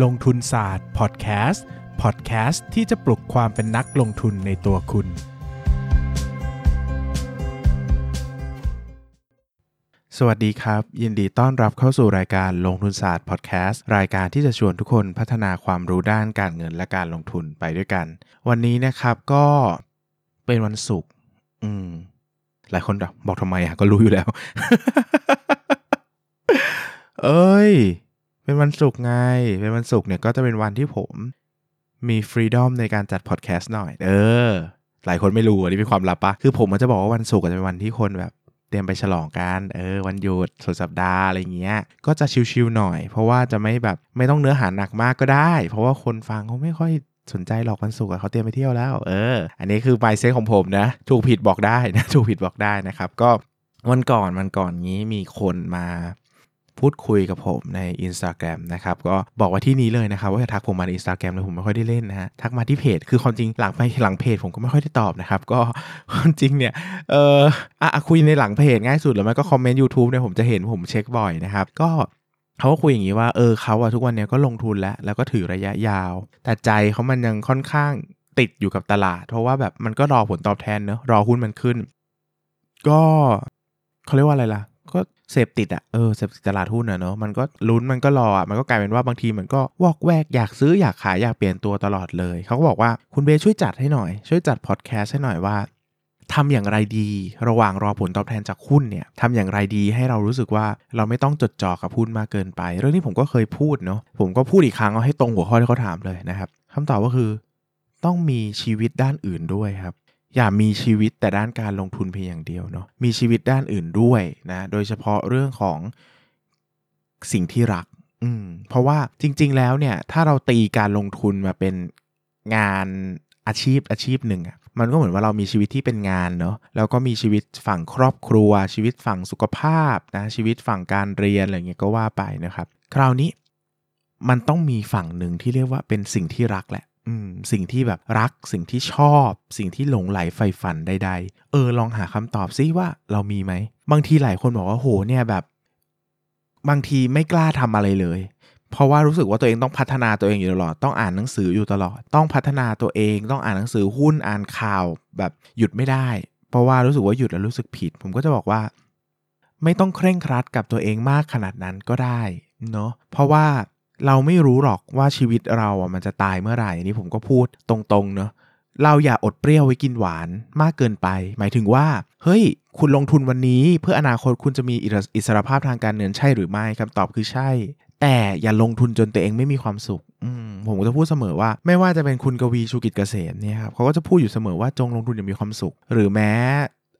ลงทุนศาสตร์พอดแคสต์พอดแคสต์ที่จะปลุกความเป็นนักลงทุนในตัวคุณ สวัสดีครับ ยินดีต้อนรับเข้าสู่รายการลงทุนศาสตร์พอดแคสต์รายการที่จะชวนทุกคนพัฒนาความรู้ด้านการเงินและการลงทุนไปด้วยกัน วันนี้นะครับก็เป็นวันศุกร์อืม หลายคนบอกทำไมอะก็รู้อยู่แล้ว เอ้ย เป็นวันศุกร์ไง เป็นวันศุกร์เนี่ยก็จะเป็นวันที่ผมมีฟรีดอมในการจัดพอดแคสต์หน่อย เออ หลายคนไม่รู้อันนี้เป็นความลับปะคือผมมันจะบอกว่าวันศุกร์จะเป็นวันที่คนแบบเตรียมไปฉลองกัน เออ วันหยุดสุดสัปดาห์อะไรเงี้ย ก็จะชิลๆหน่อย เพราะว่าจะไม่แบบไม่ต้องเนื้อหาหนักมากก็ได้ เพราะว่าคนฟังเขาไม่ค่อยสนใจหรอกวันศุกร์เขาเตรียมไปเที่ยวแล้ว เออ อันนี้คือไมเซ็ตของผมนะ ถูกผิดบอกได้นะ ถูกผิดบอกได้นะครับ ก็วันก่อนวันก่อนนี้มีคนมา พูดคุยกับผมใน Instagram นะครับก็บอกว่าที่นี้เลยนะครับว่าจะทักผมมาใน Instagram เลยผมไม่ค่อยได้เล่นนะฮะทักมาที่เพจคือความจริงหลังไปหลังเพจผมก็ไม่ค่อยได้ตอบนะครับก็ความจริงเนี่ยเอออะคุยในหลังเพจง่ายสุดหรือไม่ก็คอมเมนต์ YouTube เนี่ยผมจะเห็นผมเช็คบ่อยนะครับก็เขาก็คุยอย่างนี้ว่าเออเขาอะทุกวันเนี้ยก็ลงทุนแล้วแล้วก็ถือระยะยาว แต่ใจเขามันยังค่อนข้างติดอยู่กับตลาด เพราะว่าแบบมันก็รอผลตอบแทนเนอะรอหุ้นมันขึ้น ก็เขาเรียกว่าอะไรล่ะ ก็เสพติดอะเออเสพติดตลาดหุ้นอะเนอะมันก็ลุ้นมันก็รออะมันก็กลายเป็นว่าบางทีมันก็วอกแวกอยากซื้ออยากขายอยากเปลี่ยนตัวตลอดเลยเขาก็บอกว่าคุณเบช่วยจัดให้หน่อย ช่วยจัดพอดแคสต์ให้หน่อยว่าทำอย่างไรดีระหว่างรอผลตอบแทนจากหุ้นเนี่ยทำอย่างไรดีให้เรารู้สึกว่าเราไม่ต้องจดจ่อกับหุ้นมากเกินไป เรื่องนี้ผมก็เคยพูดเนาะผมก็พูดอีกครั้งเอาให้ตรงหัวข้อที่เขาถามเลยนะครับคำตอบก็คือ ต้องมีชีวิตด้านอื่นด้วยครับ อย่ามีชีวิตแต่ด้านการลงทุนเพียงอย่างเดียวเนาะมีชีวิตด้านอื่นด้วยนะโดยเฉพาะเรื่องของสิ่งที่รัก อืมเพราะว่าจริง ๆ แล้วเนี่ยถ้าเราตีการลงทุนมาเป็นงานอาชีพอาชีพหนึ่งอะมันก็เหมือนว่าเรามีชีวิตที่เป็นงานเนาะแล้วก็มีชีวิตฝั่งครอบครัว ชีวิตฝั่งสุขภาพนะชีวิตฝั่งการเรียนอะไรเงี้ยก็ว่าไปนะครับ คราวนี้มันต้องมีฝั่งหนึ่งที่เรียกว่าเป็นสิ่งที่รักแหละ สิ่งที่แบบรักสิ่งที่ชอบ สิ่งที่หลงไหลใฝ่ฝันใดๆ เออลองหาคำตอบซิว่าเรามีไหม บางทีหลายคนบอกว่าโหเนี่ยแบบ บางทีไม่กล้าทำอะไรเลย เพราะว่ารู้สึกว่าตัวเองต้องพัฒนาตัวเองอยู่ตลอดต้องอ่านหนังสืออยู่ตลอด ต้องพัฒนาตัวเองต้องอ่านหนังสือหุ้นอ่านข่าวแบบหยุดไม่ได้ เพราะว่ารู้สึกว่าหยุดแล้วรู้สึกผิด ผมก็จะบอกว่า ไม่ต้องเคร่งครัดกับตัวเองมากขนาดนั้นก็ได้เนาะเพราะว่า เราไม่รู้หรอกว่าชีวิตเราอะมันจะตายเมื่อไหร่นี่ผมก็พูดตรงๆเนาะเราอย่าอดเปรี้ยวไว้กินหวานมากเกินไป หมายถึงว่า เฮ้ย คุณลงทุนวันนี้ เพื่ออนาคตคุณจะมีอิสรภาพทางการเงินใช่หรือไม่คำตอบคือใช่ แต่อย่าลงทุนจนตัวเองไม่มีความสุขอืผมก็จะพูดเสมอว่า ไม่ว่าจะเป็นคุณกวีชูกิจเกษมเนี่ยครับเขาก็จะพูดอยู่เสมอว่าจงลงทุนอย่างมีความสุข หรือแม้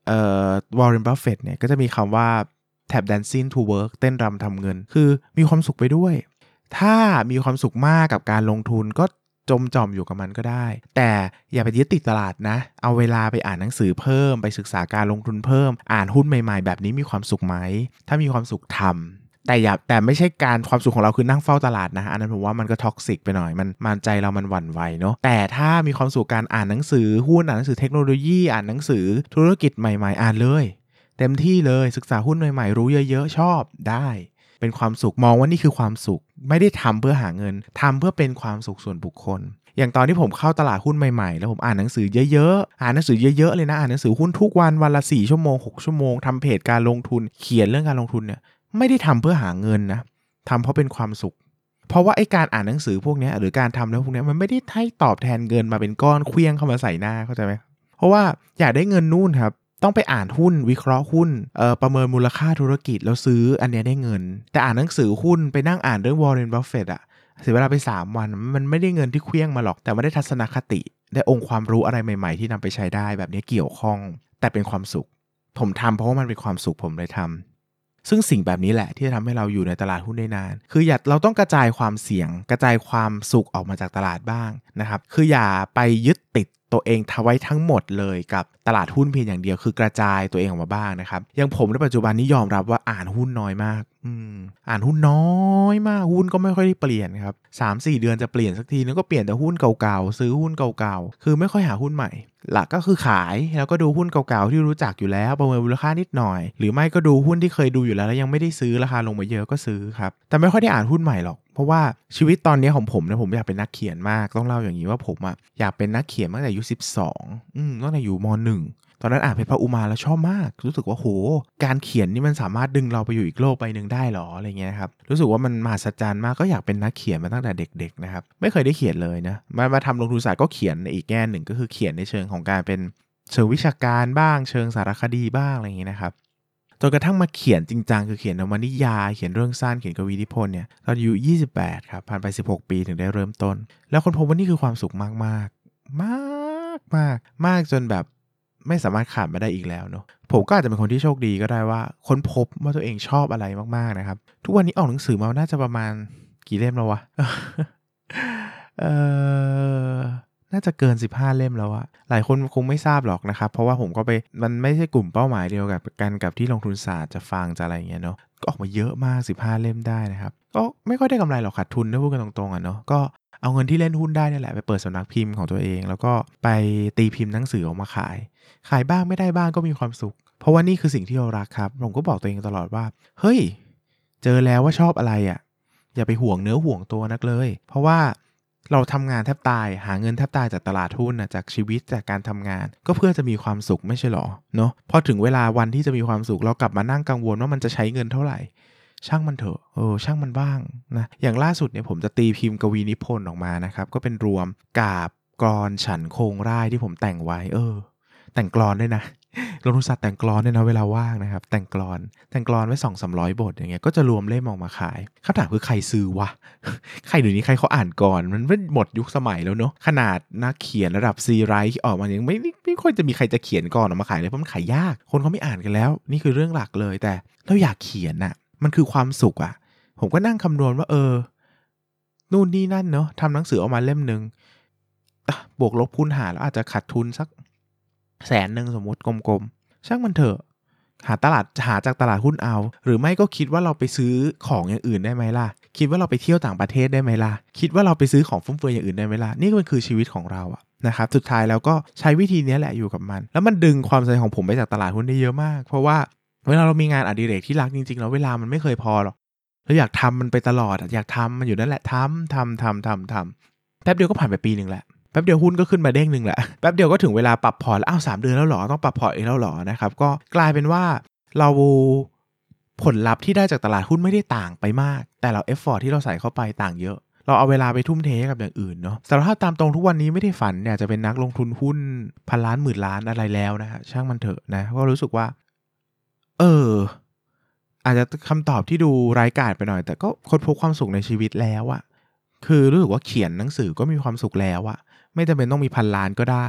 เอ่อวอร์เรนบัฟเฟตเนี่ยก็จะมีคำว่า tap dancing to work เต้นรำทำเงิน คือมีความสุขไปด้วย ถ้ามีความสุขมากกับการลงทุนก็จมจ่อมอยู่กับมันก็ได้ แต่อย่าไปยึดติดตลาดนะ เอาเวลาไปอ่านหนังสือเพิ่ม ไปศึกษาการลงทุนเพิ่ม อ่านหุ้นใหม่ๆ แบบนี้มีความสุขไหม ถ้ามีความสุขทำแต่อย่าแต่ไม่ใช่การความสุขของเราคือนั่งเฝ้าตลาดนะอันนั้นผมว่ามันก็ toxic ไปหน่อยมันมันใจเรามันหวั่นไหวเนาะแต่ถ้ามีความสุขการอ่านหนังสือหุ้นอ่านหนังสือเทคโนโลยีอ่านหนังสือธุรกิจใหม่ ๆ อ่านเลย เต็มที่เลยศึกษาหุ้นใหม่ๆรู้เยอะ ๆ ชอบได้ เป็นความสุขมองว่านี่คือความสุข ไม่ได้ทำเพื่อหาเงินทำเพื่อเป็นความสุขส่วนบุคคล อย่างตอนที่ผมเข้าตลาดหุ้นใหม่ๆ แล้วผมอ่านหนังสือเยอะๆ อ่านหนังสือเยอะๆเลยนะ อ่านหนังสือหุ้นทุกวันวันละ4ชั่วโมง6ชั่วโมงทำเพจการลงทุนเขียนเรื่องการลงทุนเนี่ยไม่ได้ทำเพื่อหาเงินนะทำเพราะเป็นความสุขเพราะว่าไอ้การอ่านหนังสือพวกนี้หรือการทำแล้วพวกนี้มันไม่ได้ให้ตอบแทนเงินมาเป็นก้อนเคลี้ยงเข้ามาใส่หน้าเข้าใจไหมเพราะว่าอยากได้เงินนู่นครับ ต้องไปอ่านหุ้นวิเคราะห์หุ้นประเมินมูลค่าธุรกิจแล้วซื้ออันเนี้ยได้เงิน แต่อ่านหนังสือหุ้นไปนั่งอ่านเรื่องวอร์เรนบัฟเฟตอะเสียเวลาไป 3 วันมันไม่ได้เงินที่เคลี้ยงมาหรอก แต่มันได้ทัศนคติ ได้องค์ความรู้อะไรใหม่ ๆ ที่นำไปใช้ได้แบบนี้เกี่ยวข้อง แต่เป็นความสุข ผมทำเพราะว่ามันเป็นความสุขผมเลยทำซึ่งสิ่งแบบนี้แหละที่จะทำให้เราอยู่ในตลาดหุ้นได้นาน คืออย่าเราต้องกระจายความเสี่ยง กระจายความสุขออกมาจากตลาดบ้างนะครับ คืออย่าไปยึดติด ตัวเองทไว้ทั้งหมดเลยกับตลาดหุ้นเพียงอย่างเดียวคือกระจายตัวเองออกมาบ้างนะครับอย่างผมในปัจจุบันนี้ยอมรับว่าอ่านหุ้นน้อยมาก อ่านหุ้นน้อยมากหุ้นก็ไม่ค่อยได้เปลี่ยนครับสามสี่เดือนจะเปลี่ยนสักทีนึงก็เปลี่ยนแต่หุ้นเก่าๆซื้อหุ้นเก่าๆคือไม่ค่อยหาหุ้นใหม่ หลักก็คือขายแล้วก็ดูหุ้นเก่าๆที่รู้จักอยู่แล้วประเมินมูลค่านิดหน่อย หรือไม่ก็ดูหุ้นที่เคยดูอยู่แล้วแล้วยังไม่ได้ซื้อราคาลงมาเยอะก็ซื้อครับแต่ไม่ค่อยได้อ่านหุ้นใหม่หรอกเพราะว่าชีวิตตอนนี้ของผมเนี่ยผมอยากเป็นนักเขียนมากต้องเล่าอย่างนี้ว่าผมอะอยากเป็นนักเขียนตั้งแต่อายุสิบสองอืมตั้งแต่อยู่มหนึ่ง ตอนนั้นอ่านเพชรพระอุมาแล้วชอบมาก รู้สึกว่าโห การเขียนนี่มันสามารถดึงเราไปอยู่อีกโลกใบหนึ่งได้หรออะไรเงี้ยครับ รู้สึกว่ามันมหัศจรรย์มากก็อยากเป็นนักเขียนมาตั้งแต่เด็กๆนะครับ ไม่เคยได้เขียนเลยนะ มามาทำลงทุนศาสตร์ก็เขียนในอีกแง่หนึ่งก็คือเขียนในเชิงของการเป็นเชิงวิชาการบ้าง เชิงสารคดีบ้างอะไรอย่างนี้นะครับจนกระทั่งมาเขียนจริงจังคือเขียนนวนิยาย เขียนเรื่องสั้นเขียนกวีนิพนธ์เนี่ยตอนอายุ28ครับผ่านไป 16 ปีถึงได้เริ่มต้น แล้วคนพบว่านี่คือความสุขมากๆ มากมากมากจนแบบ ไม่สามารถขาดมาได้อีกแล้วเนาะผมก็อาจจะเป็นคนที่โชคดีก็ได้ว่าค้นพบว่าตัวเองชอบอะไรมากๆนะครับ ทุกวันนี้ออกหนังสือมาน่าจะประมาณกี่เล่มแล้ววะเออน่าจะเกิน 15 เล่มแล้วอะหลายคนคงไม่ทราบหรอกนะครับ เพราะว่าผมก็ไป มันไม่ใช่กลุ่มเป้าหมายเดียวกับกันกับที่ลงทุนศาสตร์จะฟังจะอะไรเงี้ยเนาะ ก็ออกมาเยอะมาก 15 เล่มได้นะครับ ก็ไม่ค่อยได้กำไรหรอกขาดทุนถ้าพูดกันตรงๆอะเนาะ ก็ เอาเงินที่เล่นหุ้นได้นี่แหละไปเปิดสำนักพิมพ์ของตัวเอง แล้วก็ไปตีพิมพ์หนังสือออกมาขาย ขายบ้างไม่ได้บ้างก็มีความสุข เพราะว่านี่คือสิ่งที่เรารักครับ ผมก็บอกตัวเองตลอดว่า เฮ้ย เจอแล้วว่าชอบอะไรอะ่ะ อย่าไปห่วงเนื้อห่วงตัวนักเลย เพราะว่าเราทำงานแทบตาย หาเงินแทบตายจากตลาดหุ้นนะจากชีวิตจากการทำงาน ก็เพื่อจะมีความสุขไม่ใช่หรอเนาะพอถึงเวลาวันที่จะมีความสุขเรากลับมานั่งกังวลว่ามันจะใช้เงินเท่าไหร่ ช่างมันเถอะเออช่างมันบ้างนะอย่างล่าสุดเนี่ยผมจะตีพิมพ์กวีนิพนธ์ออกมานะครับ ก็เป็นรวมกาบกรอนฉันโคงร่ายที่ผมแต่งไว้ เออ แต่งกรอนด้วยนะลงทุนศาสตร์แต่งกรอนด้วยนะเวลาว่างนะครับ แต่งกรอนแต่งกรอนไว้สองสามร้อยบทอย่างเงี้ยก็จะรวมเล่มออกมาขายคำถามคือใครซื้อวะใครเดี๋ยวนี้ใครเขาอ่านก่อนมันไม่หมดยุคสมัยแล้วเนาะขนาดนักเขียนระดับซีไรท์ออกมายังไม่ไม่ค่อยจะมีใครจะเขียนก่อนออกมาขายเลยเพราะมันขายยาก คนเขาไม่อ่านกันแล้ว นี่คือเรื่องหลักเลยแต่เราอยากเขียนน่ะ มันคือความสุขอะผมก็นั่งคำนวณว่าเออ นู่นนี่นั่นเนาะทำหนังสือออกมาเล่มหนึ่งบวกลบคูณหารแล้วอาจจะขาดทุนสักแสนหนึ่งสมมติกลมๆ ช่างมันเถอะ หาตลาดหาจากตลาดหุ้นเอา หรือไม่ก็คิดว่าเราไปซื้อของอย่างอื่นได้ไหมล่ะ คิดว่าเราไปเที่ยวต่างประเทศได้ไหมล่ะ คิดว่าเราไปซื้อของฟุ่มเฟือยอย่างอื่นได้ไหมล่ะ นี่ก็คือชีวิตของเราอะนะครับ สุดท้ายแล้วก็ใช้วิธีนี้แหละอยู่กับมัน แล้วมันดึงความสนใจของผมไปจากตลาดหุ้นได้เยอะมาก เพราะว่า เวลาเรามีงานอดิเรกที่รักจริงๆแล้วเวลามันไม่เคยพอหรอกเราอยากทำมันไปตลอดอยากทำมันอยู่นั่นแหละทำทำทำทำทำแป๊บเดียวก็ผ่านไปปีหนึ่งแหละแป๊บเดียวหุ้นก็ขึ้นมาเด้งหนึ่งแหละแป๊บเดียวก็ถึงเวลาปรับพอร์ตแล้วอ้าวสามเดือนแล้วหรอต้องปรับพอร์ตอีกแล้วหรอนะครับก็กลายเป็นว่าเราผลลัพธ์ที่ได้จากตลาดหุ้นไม่ได้ต่างไปมาก แต่เรา effort ที่เราใส่เข้าไปต่างเยอะ เราเอาเวลาไปทุ่มเทกับอย่างอื่นเนาะสารภาพตามตรงทุกวันนี้ไม่ได้ฝันเนี่ยจะเป็นนักลงทุนหุ้นพันล้านหมื่นล้านอะไรแล้วนะฮะช่างมันเถอะนะก็รู้สึกว่า เออ อาจจะคำตอบที่ดูไร้กาดไปหน่อย แต่ก็ค้นพบความสุขในชีวิตแล้วอะคือรู้สึกว่าเขียนหนังสือก็มีความสุขแล้วอะ ไม่จำเป็นต้องมีพันล้านก็ได้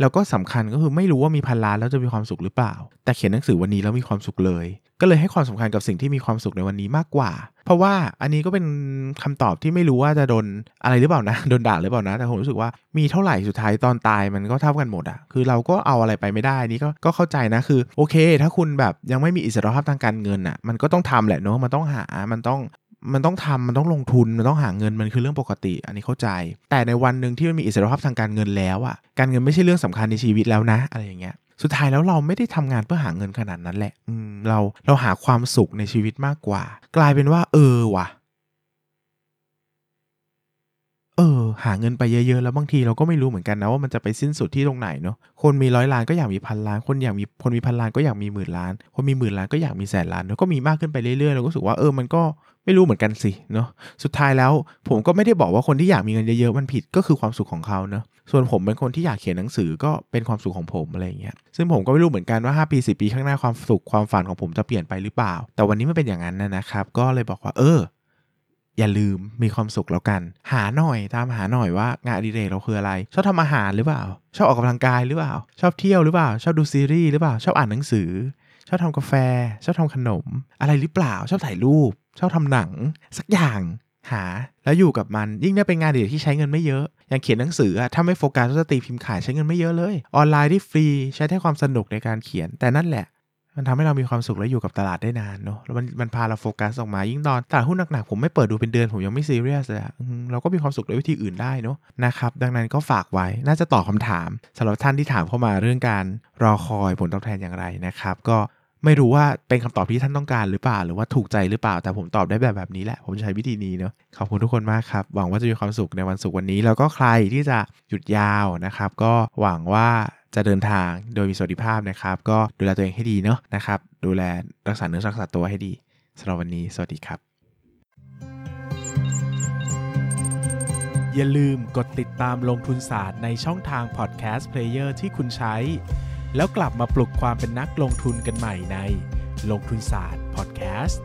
แล้วก็สำคัญก็คือไม่รู้ว่ามีพันล้านแล้วจะมีความสุขหรือเปล่า แต่เขียนหนังสือวันนี้แล้วมีความสุขเลย ก็เลยให้ความสำคัญกับสิ่งที่มีความสุขในวันนี้มากกว่า เพราะว่าอันนี้ก็เป็นคำตอบที่ไม่รู้ว่าจะโดนอะไรหรือเปล่านะโดนด่าหรือเปล่านะ แต่ผมรู้สึกว่ามีเท่าไหร่สุดท้ายตอนตายมันก็เท่ากันหมดอะคือเราก็เอาอะไรไปไม่ได้นี่ก็ก็เข้าใจนะคือโอเค ถ้าคุณแบบยังไม่มีอิสรภาพทางการเงินอะมันก็ต้องทำแหละเนาะมันต้องหามันต้อง มันต้องทำมันต้องลงทุนมันต้องหาเงินมันคือเรื่องปกติ อันนี้เข้าใจ แต่ในวันหนึ่งที่มันมีอิสรภาพทางการเงินแล้วอะการเงินไม่ใช่เรื่องสำคัญในชีวิตแล้วนะอะไรอย่างเงี้ยสุดท้ายแล้วเราไม่ได้ทำงานเพื่อหาเงินขนาดนั้นแหละ อืมเราเราหาความสุขในชีวิตมากกว่า กลายเป็นว่า เออว่ะ เออ หาเงินไปเยอะๆ แล้วบางทีเราก็ไม่รู้เหมือนกันนะว่ามันจะไปสิ้นสุดที่ตรงไหนเนาะคนมีร้อยล้านก็อยากมีพันล้านคนอยากมีคนมีพันล้านก็อยากมีหมื่นล้าน คนมีหมื่นล้านก็อยากมีแสนล้านแล้วก็มีมากขึ้นไปเรื่อยๆเราก็รู้สึกว่าเออมันก็ไม่รู้เหมือนกันสิเนาะสุดท้ายแล้วผมก็ไม่ได้บอกว่าคนที่อยากมีเงินเยอะๆมันผิดก็คือความสุขของเขาเนาะส่วนผมเป็นคนที่อยากเขียนหนังสือก็เป็นความสุขของผมอะไรเงี้ยซึ่งผมก็ไม่รู้เหมือนกันว่า5ปี10ปีข้างหน้าความสุขความฝันของผมจะเปลี่ยนไปหรือเปล่า แต่วันนี้มันเป็นอย่างนั้นนะครับก็เลยบอกว่าเออ อย่าลืมมีความสุขแล้วกัน หาหน่อยตามหาหน่อยว่างานอดิเรกเราคืออะไร ชอบทำอาหารหรือเปล่า ชอบออกกำลังกายหรือเปล่า ชอบเที่ยวหรือเปล่า ชอบดูซีรีส์หรือเปล่า ชอบอ่านหนังสือ ชอบทำกาแฟ ชอบทำขนม อะไรหรือเปล่า ชอบถ่ายรูป ชอบทำหนัง สักอย่างหา แล้วอยู่กับมันยิ่งได้เป็นงานอดิเรกที่ใช้เงินไม่เยอะ อย่างเขียนหนังสืออะถ้าไม่โฟกัสจะตีพิมพ์ขายใช้เงินไม่เยอะเลย ออนไลน์ที่ฟรีใช้แค่ความสนุกในการเขียนแต่นั่นแหละ มันทำให้เรามีความสุขและอยู่กับตลาดได้นานเนาะแล้วมันมันพาเราโฟกัสออกมา ยิ่งตอนตลาดหุ้นหนักๆผมไม่เปิดดูเป็นเดือนผมยังไม่ซีเรียสเลยอะเราก็มีความสุขในวิธีอื่นได้เนาะนะครับดังนั้นก็ฝากไว้น่าจะตอบคำถามสำหรับท่านที่ถามเข้ามาเรื่องการรอคอยผลตอบแทนอย่างไรนะครับ ก็ไม่รู้ว่าเป็นคำตอบที่ท่านต้องการหรือเปล่า หรือว่าถูกใจหรือเปล่า แต่ผมตอบได้แบบแบบนี้แหละ ผมใช้วิธีนี้เนาะขอบคุณทุกคนมากครับ หวังว่าจะมีความสุขในวันศุกร์วันนี้ แล้วก็ใครที่จะหยุดยาวนะครับ ก็หวังว่า จะเดินทางโดยมีสวัสดิภาพนะครับ ก็ดูแลตัวเองให้ดีเนาะนะครับ ดูแลรักษาเนื้อรักษาตัวให้ดีสำหรับวันนี้ สวัสดีครับ อย่าลืมกดติดตามลงทุนศาสตร์ในช่องทาง podcast player ที่คุณใช้ แล้วกลับมาปลุกความเป็นนักลงทุนกันใหม่ในลงทุนศาสตร์พอดแคสต์